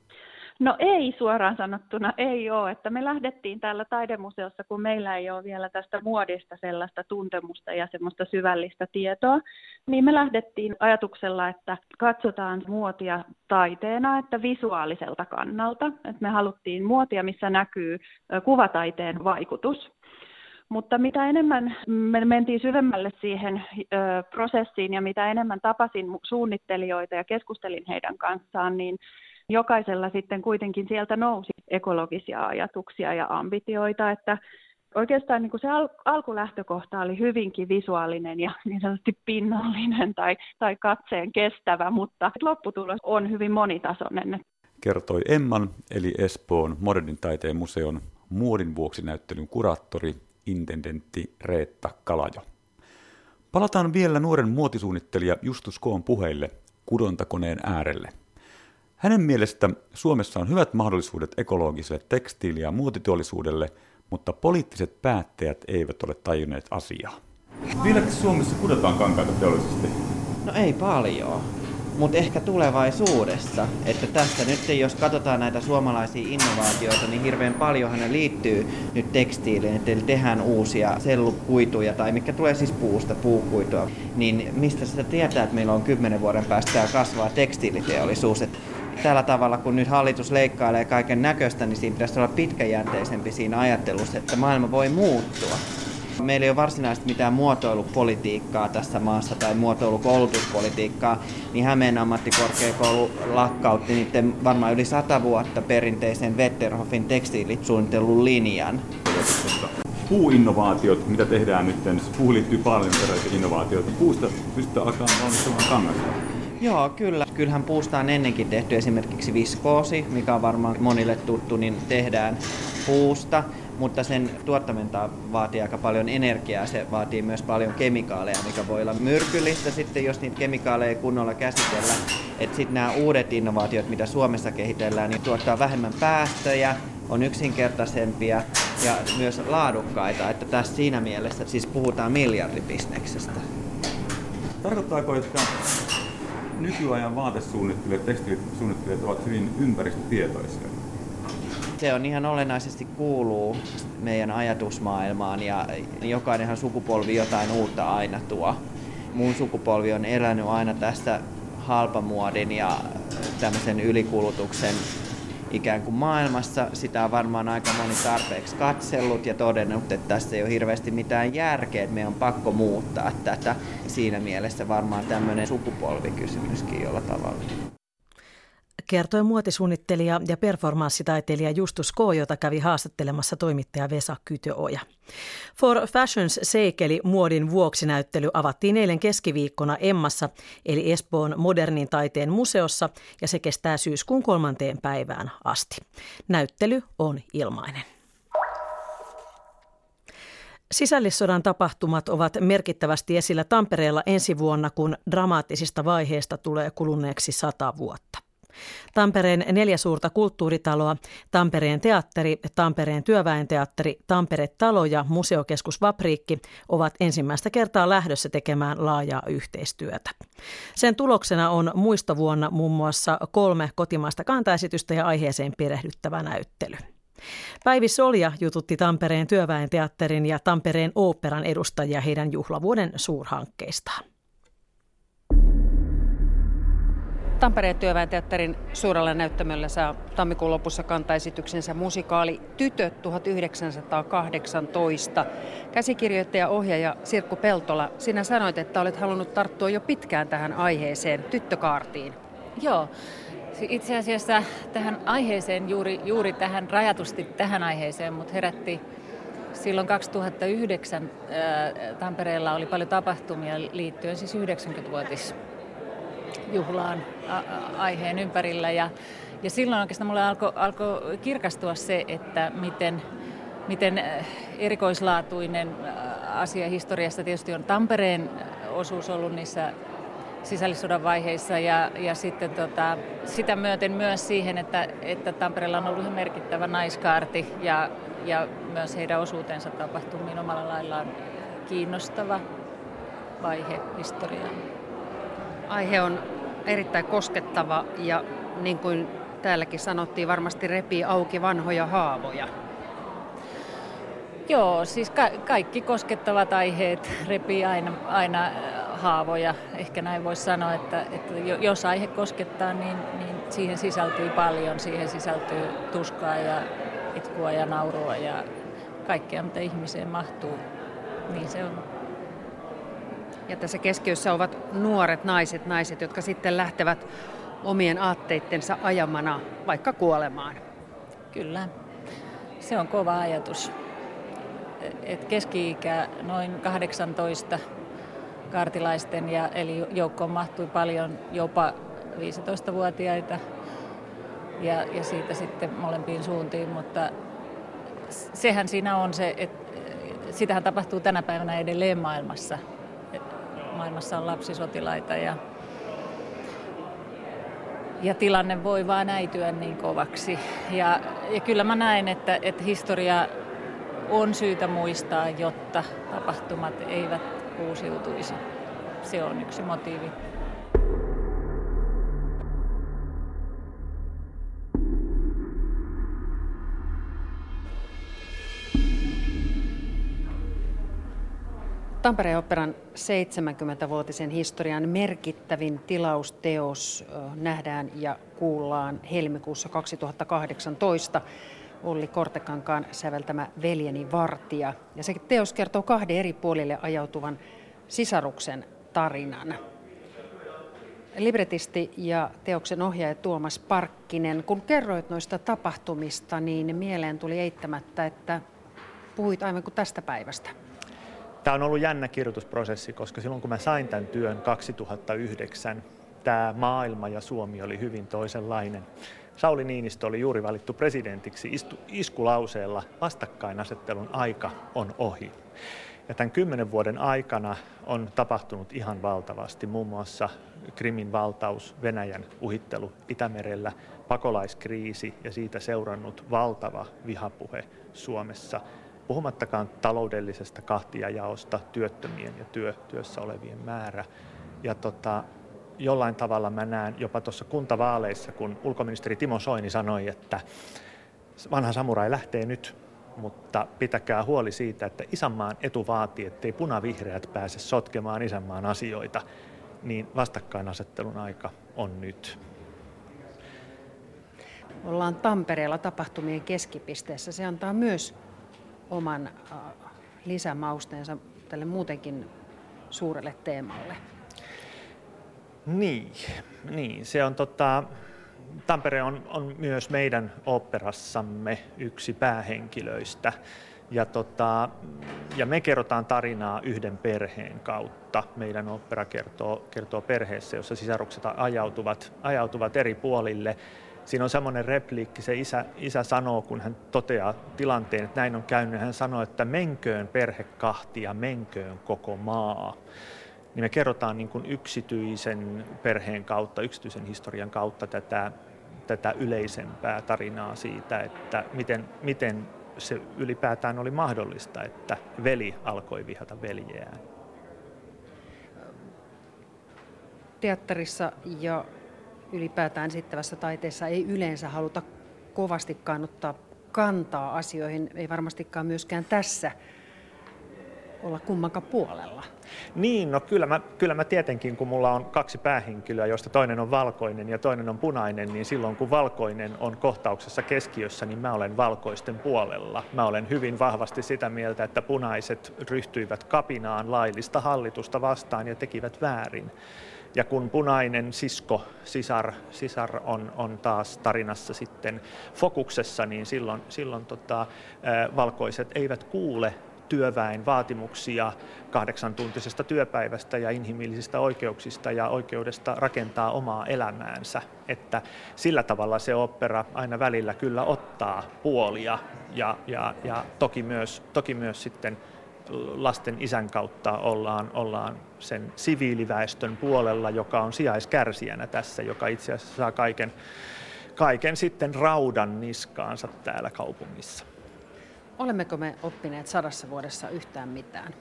No ei suoraan sanottuna, ei ole. Että me lähdettiin täällä taidemuseossa, kun meillä ei ole vielä tästä muodista sellaista tuntemusta ja semmoista syvällistä tietoa, niin me lähdettiin ajatuksella, että katsotaan muotia taiteena, että visuaaliselta kannalta. Että me haluttiin muotia, missä näkyy kuvataiteen vaikutus. Mutta mitä enemmän me mentiin syvemmälle siihen ö, prosessiin ja mitä enemmän tapasin suunnittelijoita ja keskustelin heidän kanssaan, niin jokaisella sitten kuitenkin sieltä nousi ekologisia ajatuksia ja ambitioita, että oikeastaan niin kuin se al- alkulähtökohta oli hyvinkin visuaalinen ja niin sanotusti pinnallinen tai, tai katseen kestävä, mutta lopputulos on hyvin monitasoinen. Kertoi Emman, eli Espoon modernin taiteen museon muodin vuoksi näyttelyn kuraattori, intendentti Reetta Kalajo. Palataan vielä nuoren muotisuunnittelija Justus Koon puheille kudontakoneen äärelle – hänen mielestä Suomessa on hyvät mahdollisuudet ekologiselle tekstiili- ja muotiteollisuudelle, mutta poliittiset päättäjät eivät ole tajunneet asiaa. Vieläkö Suomessa kudotaan kankaita teollisesti? No ei paljon, mutta ehkä tulevaisuudessa. Että tässä nyt, jos katsotaan näitä suomalaisia innovaatioita, niin hirveän paljon ne liittyy nyt tekstiiliin, että tehdään uusia sellukuituja tai mikä tulee siis puusta, puukuitua. Niin mistä sitä tietää, että meillä on kymmenen vuoden päästä kasvaa tekstiiliteollisuus? Että tällä tavalla, kun nyt hallitus leikkailee kaiken näköistä, niin siinä pitäisi olla pitkäjänteisempi siinä ajattelussa, että maailma voi muuttua. Meillä ei ole varsinaisesti mitään muotoilupolitiikkaa tässä maassa tai muotoilukoulutuspolitiikkaa, niin Hämeen ammattikorkeakoulu lakkautti niiden varmaan yli sata vuotta perinteisen Wetterhoffin tekstiilisuunnittelun linjan. Puuinnovaatiot, mitä tehdään nyt, puhu liittyy paljon erilaisia innovaatioita. Puusta pystytään alkaa valmistamaan kangasta. Joo, kyllä. Kyllähän puusta on ennenkin tehty esimerkiksi viskoosi, mikä on varmaan monille tuttu, niin tehdään puusta, mutta sen tuottamenta vaatii aika paljon energiaa. Se vaatii myös paljon kemikaaleja, mikä voi olla myrkyllistä sitten, jos niitä kemikaaleja ei kunnolla käsitellä. Että sitten nämä uudet innovaatiot, mitä Suomessa kehitellään, niin tuottaa vähemmän päästöjä, on yksinkertaisempia ja myös laadukkaita. Että tässä siinä mielessä siis puhutaan miljardibisneksestä. Tarkoittaako, että nykyajan vaatesuunnittelijat, tekstiilisuunnittelijat ovat hyvin ympäristötietoisia. Se on ihan olennaisesti kuuluu meidän ajatusmaailmaan ja jokainenhan sukupolvi jotain uutta aina tuo. Mun sukupolvi on elänyt aina tästä halpamuodin ja tämmöisen ylikulutuksen ikään kuin maailmassa. Sitä on varmaan aika moni tarpeeksi katsellut ja todennut, että tässä ei ole hirveästi mitään järkeä, että meidän on pakko muuttaa tätä. Siinä mielessä varmaan tämmöinen sukupolvikysymyskin jolla tavalla kertoi muotisuunnittelija ja performanssitaiteilija Justus K., jota kävi haastattelemassa toimittaja Vesa Kytöoja. For Fashions Seikeli muodin vuoksi näyttely avattiin eilen keskiviikkona Emmassa, eli Espoon modernin taiteen museossa, ja se kestää syyskuun kolmanteen päivään asti. Näyttely on ilmainen. Sisällissodan tapahtumat ovat merkittävästi esillä Tampereella ensi vuonna, kun dramaattisista vaiheista tulee kuluneeksi sata vuotta. Tampereen neljä suurta kulttuuritaloa, Tampereen teatteri, Tampereen työväen teatteri, Tampere-talo ja museokeskus Vapriikki ovat ensimmäistä kertaa lähdössä tekemään laajaa yhteistyötä. Sen tuloksena on muistovuonna muun muassa kolme kotimaista kantaesitystä ja aiheeseen perehdyttävä näyttely. Päivi Solja jututti Tampereen työväen teatterin ja Tampereen oopperan edustajia heidän juhlavuoden suurhankkeistaan. Tampereen työväenteatterin suurella näyttämöllä saa tammikuun lopussa kantaesityksensä musikaali Tytöt 1918. Käsikirjoittaja ohjaaja Sirkku Peltola, sinä sanoit, että olet halunnut tarttua jo pitkään tähän aiheeseen, tyttökaartiin. Joo, itse asiassa tähän aiheeseen, juuri, juuri tähän rajatusti tähän aiheeseen, mutta herätti silloin 2009 ää, Tampereella oli paljon tapahtumia liittyen siis 90-vuotis juhlaan aiheen ympärillä. Ja, ja silloin oikeastaan mulle alkoi alko kirkastua se, että miten, miten erikoislaatuinen asia historiassa tietysti on Tampereen osuus ollut niissä sisällissodan vaiheissa ja, ja sitten tota, sitä myöten myös siihen, että, että Tampereella on ollut merkittävä naiskaarti ja, ja myös heidän osuutensa tapahtumiin omalla laillaan kiinnostava vaihe historiaa. Aihe on erittäin koskettava ja niin kuin täälläkin sanottiin, varmasti repii auki vanhoja haavoja. Joo, siis ka- kaikki koskettavat aiheet repii aina, aina haavoja. Ehkä näin voisi sanoa, että, että jos aihe koskettaa, niin, niin siihen sisältyy paljon. Siihen sisältyy tuskaa ja itkua ja naurua ja kaikkea, mitä ihmiseen mahtuu. Niin se on. Ja tässä keskiössä ovat nuoret naiset, naiset, jotka sitten lähtevät omien aatteittensa ajamana vaikka kuolemaan. Kyllä, se on kova ajatus. Et keski-ikä noin 18 kaartilaisten, ja, eli joukkoon mahtui paljon jopa 15-vuotiaita ja, ja siitä sitten molempiin suuntiin, mutta sehän siinä on se, että sitähän tapahtuu tänä päivänä edelleen maailmassa. Maailmassa on lapsisotilaita ja, ja tilanne voi vaan äityä niin kovaksi. Ja, ja kyllä mä näen, että, että historia on syytä muistaa, jotta tapahtumat eivät uusiutuisi. Se on yksi motiivi. Tampereen operan 70-vuotisen historian merkittävin tilausteos nähdään ja kuullaan helmikuussa 2018. Olli Kortekankaan säveltämä Veljeni Vartija. Ja se teos kertoo kahden eri puolille ajautuvan sisaruksen tarinan. Libretisti ja teoksen ohjaaja Tuomas Parkkinen, kun kerroit noista tapahtumista, niin mieleen tuli eittämättä, että puhuit aivan kuin tästä päivästä. Tämä on ollut jännä kirjoitusprosessi, koska silloin kun mä sain tämän työn 2009, tämä maailma ja Suomi oli hyvin toisenlainen. Sauli Niinistö oli juuri valittu presidentiksi istu, iskulauseella vastakkainasettelun aika on ohi. Ja tämän kymmenen vuoden aikana on tapahtunut ihan valtavasti, muun muassa Krimin valtaus, Venäjän uhittelu Itämerellä, pakolaiskriisi ja siitä seurannut valtava vihapuhe Suomessa. Puhumattakaan taloudellisesta kahtiajaosta, työttömien ja työ, työssä olevien määrä. Ja tota, jollain tavalla mä näen jopa tuossa kuntavaaleissa, kun ulkoministeri Timo Soini sanoi, että vanha samurai lähtee nyt, mutta pitäkää huoli siitä, että isänmaan etu vaatii, ettei punavihreät pääse sotkemaan isänmaan asioita, niin vastakkainasettelun aika on nyt. Ollaan Tampereella tapahtumien keskipisteessä. Se antaa myös oman äh, lisämausteensa tälle muutenkin suurelle teemalle. Niin, niin se on tota, Tampere on, on myös meidän operassamme yksi päähenkilöistä. Ja, tota, ja me kerrotaan tarinaa yhden perheen kautta. Meidän opera kertoo, kertoo perheessä, jossa sisarukset ajautuvat, ajautuvat eri puolille. Siinä on semmoinen repliikki, se isä, isä sanoo, kun hän toteaa tilanteen, että näin on käynyt. Hän sanoo, että menköön perhe kahtia, menköön koko maa niin me kerrotaan niin kuin yksityisen perheen kautta, yksityisen historian kautta tätä, tätä yleisempää tarinaa siitä, että miten, miten se ylipäätään oli mahdollista, että veli alkoi vihata veljeään. Teatterissa ja ylipäätään esittävässä taiteessa ei yleensä haluta kovastikaan ottaa kantaa asioihin, ei varmastikaan myöskään tässä olla kummankaan puolella. Niin, no kyllä mä, kyllä mä tietenkin, kun mulla on kaksi päähenkilöä, joista toinen on valkoinen ja toinen on punainen, niin silloin kun valkoinen on kohtauksessa keskiössä, niin mä olen valkoisten puolella. Mä olen hyvin vahvasti sitä mieltä, että punaiset ryhtyivät kapinaan laillista hallitusta vastaan ja tekivät väärin. Ja kun punainen sisko, sisar, sisar on, on taas tarinassa sitten fokuksessa, niin silloin, silloin tota, valkoiset eivät kuule työväen vaatimuksia kahdeksantuntisesta työpäivästä ja inhimillisistä oikeuksista ja oikeudesta rakentaa omaa elämäänsä. Että sillä tavalla se opera aina välillä kyllä ottaa puolia ja, ja, ja toki, myös, toki myös sitten lasten isän kautta ollaan, ollaan sen siviiliväestön puolella, joka on sijaiskärsijänä tässä, joka itse asiassa saa kaiken, kaiken sitten raudan niskaansa täällä kaupungissa. Olemmeko me oppineet sadassa vuodessa yhtään mitään?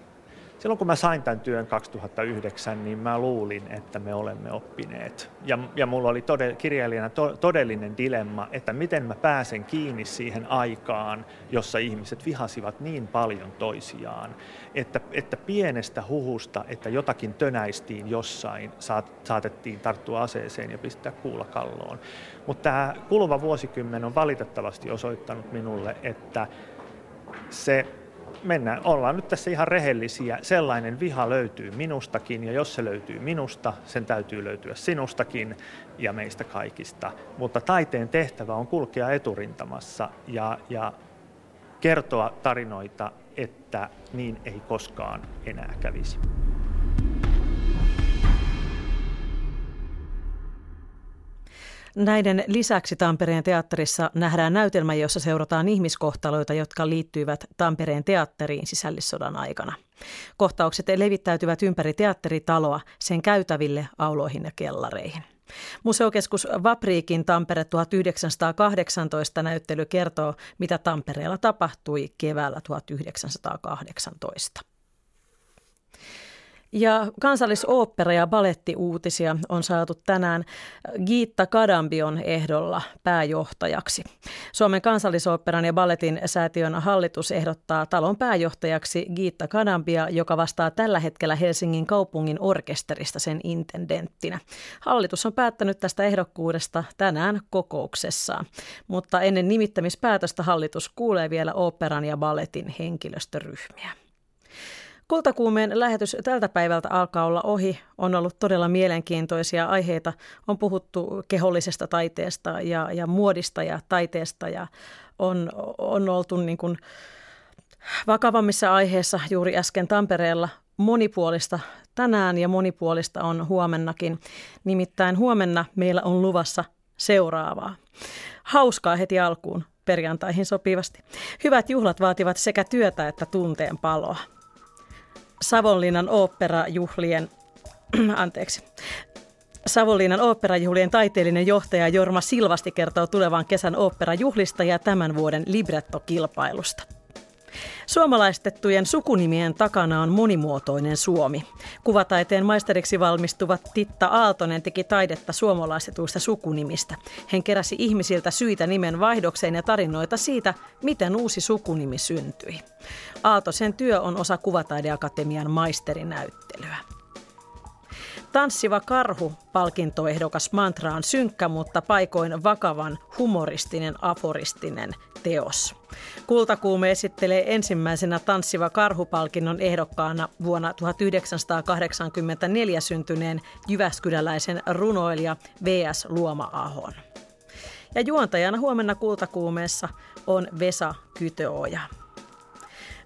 Silloin kun mä sain tämän työn 2009, niin mä luulin, että me olemme oppineet. Ja, ja mulla oli tode, kirjailijana to, todellinen dilemma, että miten mä pääsen kiinni siihen aikaan, jossa ihmiset vihasivat niin paljon toisiaan, että, että pienestä huhusta, että jotakin tönäistiin jossain, saat, saatettiin tarttua aseeseen ja pistää kuulla kalloon. Mutta tämä kuluva vuosikymmen on valitettavasti osoittanut minulle, että se mennään, ollaan nyt tässä ihan rehellisiä. Sellainen viha löytyy minustakin ja jos se löytyy minusta, sen täytyy löytyä sinustakin ja meistä kaikista. Mutta taiteen tehtävä on kulkea eturintamassa ja, ja kertoa tarinoita, että niin ei koskaan enää kävisi. Näiden lisäksi Tampereen teatterissa nähdään näytelmä, jossa seurataan ihmiskohtaloita, jotka liittyvät Tampereen teatteriin sisällissodan aikana. Kohtaukset levittäytyvät ympäri teatteritaloa, sen käytäville, auloihin ja kellareihin. Museokeskus Vapriikin Tampere 1918 näyttely kertoo, mitä Tampereella tapahtui keväällä 1918. Ja kansallisooppera ja balettiuutisia on saatu tänään Giitta Kadambion ehdolla pääjohtajaksi. Suomen kansallisoopperan ja balletin säätiön hallitus ehdottaa talon pääjohtajaksi Giitta Kadambia, joka vastaa tällä hetkellä Helsingin kaupungin orkesterista sen intendenttinä. Hallitus on päättänyt tästä ehdokkuudesta tänään kokouksessaan, mutta ennen nimittämispäätöstä hallitus kuulee vielä oopperan ja balletin henkilöstöryhmiä. Kultakuumeen lähetys tältä päivältä alkaa olla ohi. On ollut todella mielenkiintoisia aiheita. On puhuttu kehollisesta taiteesta ja, ja muodista ja taiteesta ja on, on oltu niin kuin vakavammissa aiheissa juuri äsken Tampereella monipuolista tänään ja monipuolista on huomennakin. Nimittäin huomenna meillä on luvassa seuraavaa. Hauskaa heti alkuun perjantaihin sopivasti. Hyvät juhlat vaativat sekä työtä että tunteen paloa. Savonlinnan oopperajuhlien, anteeksi, Savonlinnan oopperajuhlien taiteellinen johtaja Jorma Silvasti kertoo tulevan kesän oopperajuhlista ja tämän vuoden librettokilpailusta. Suomalaistettujen sukunimien takana on monimuotoinen Suomi. Kuvataiteen maisteriksi valmistuva Titta Aaltonen teki taidetta suomalaistetuista sukunimistä. Hän keräsi ihmisiltä syitä nimen vaihdokseen ja tarinoita siitä, miten uusi sukunimi syntyi. Aaltosen työ on osa Kuvataideakatemian maisterinäyttelyä. Tanssiva karhu palkintoehdokas mantra on synkkä, mutta paikoin vakavan humoristinen aforistinen teos. Kultakuume esittelee ensimmäisenä Tanssiva karhupalkinnon ehdokkaana vuonna 1984 syntyneen Jyväskyläläisen runoilija V.S. Luoma-ahon. Ja juontajana huomenna Kultakuumeessa on Vesa Kytöoja.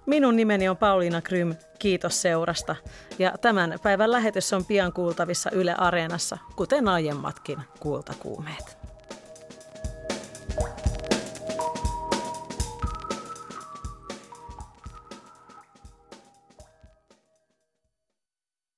Minun nimeni on Pauliina Krym. Kiitos seurasta. Ja tämän päivän lähetys on pian kuultavissa Yle Areenassa, kuten aiemmatkin kultakuumeet.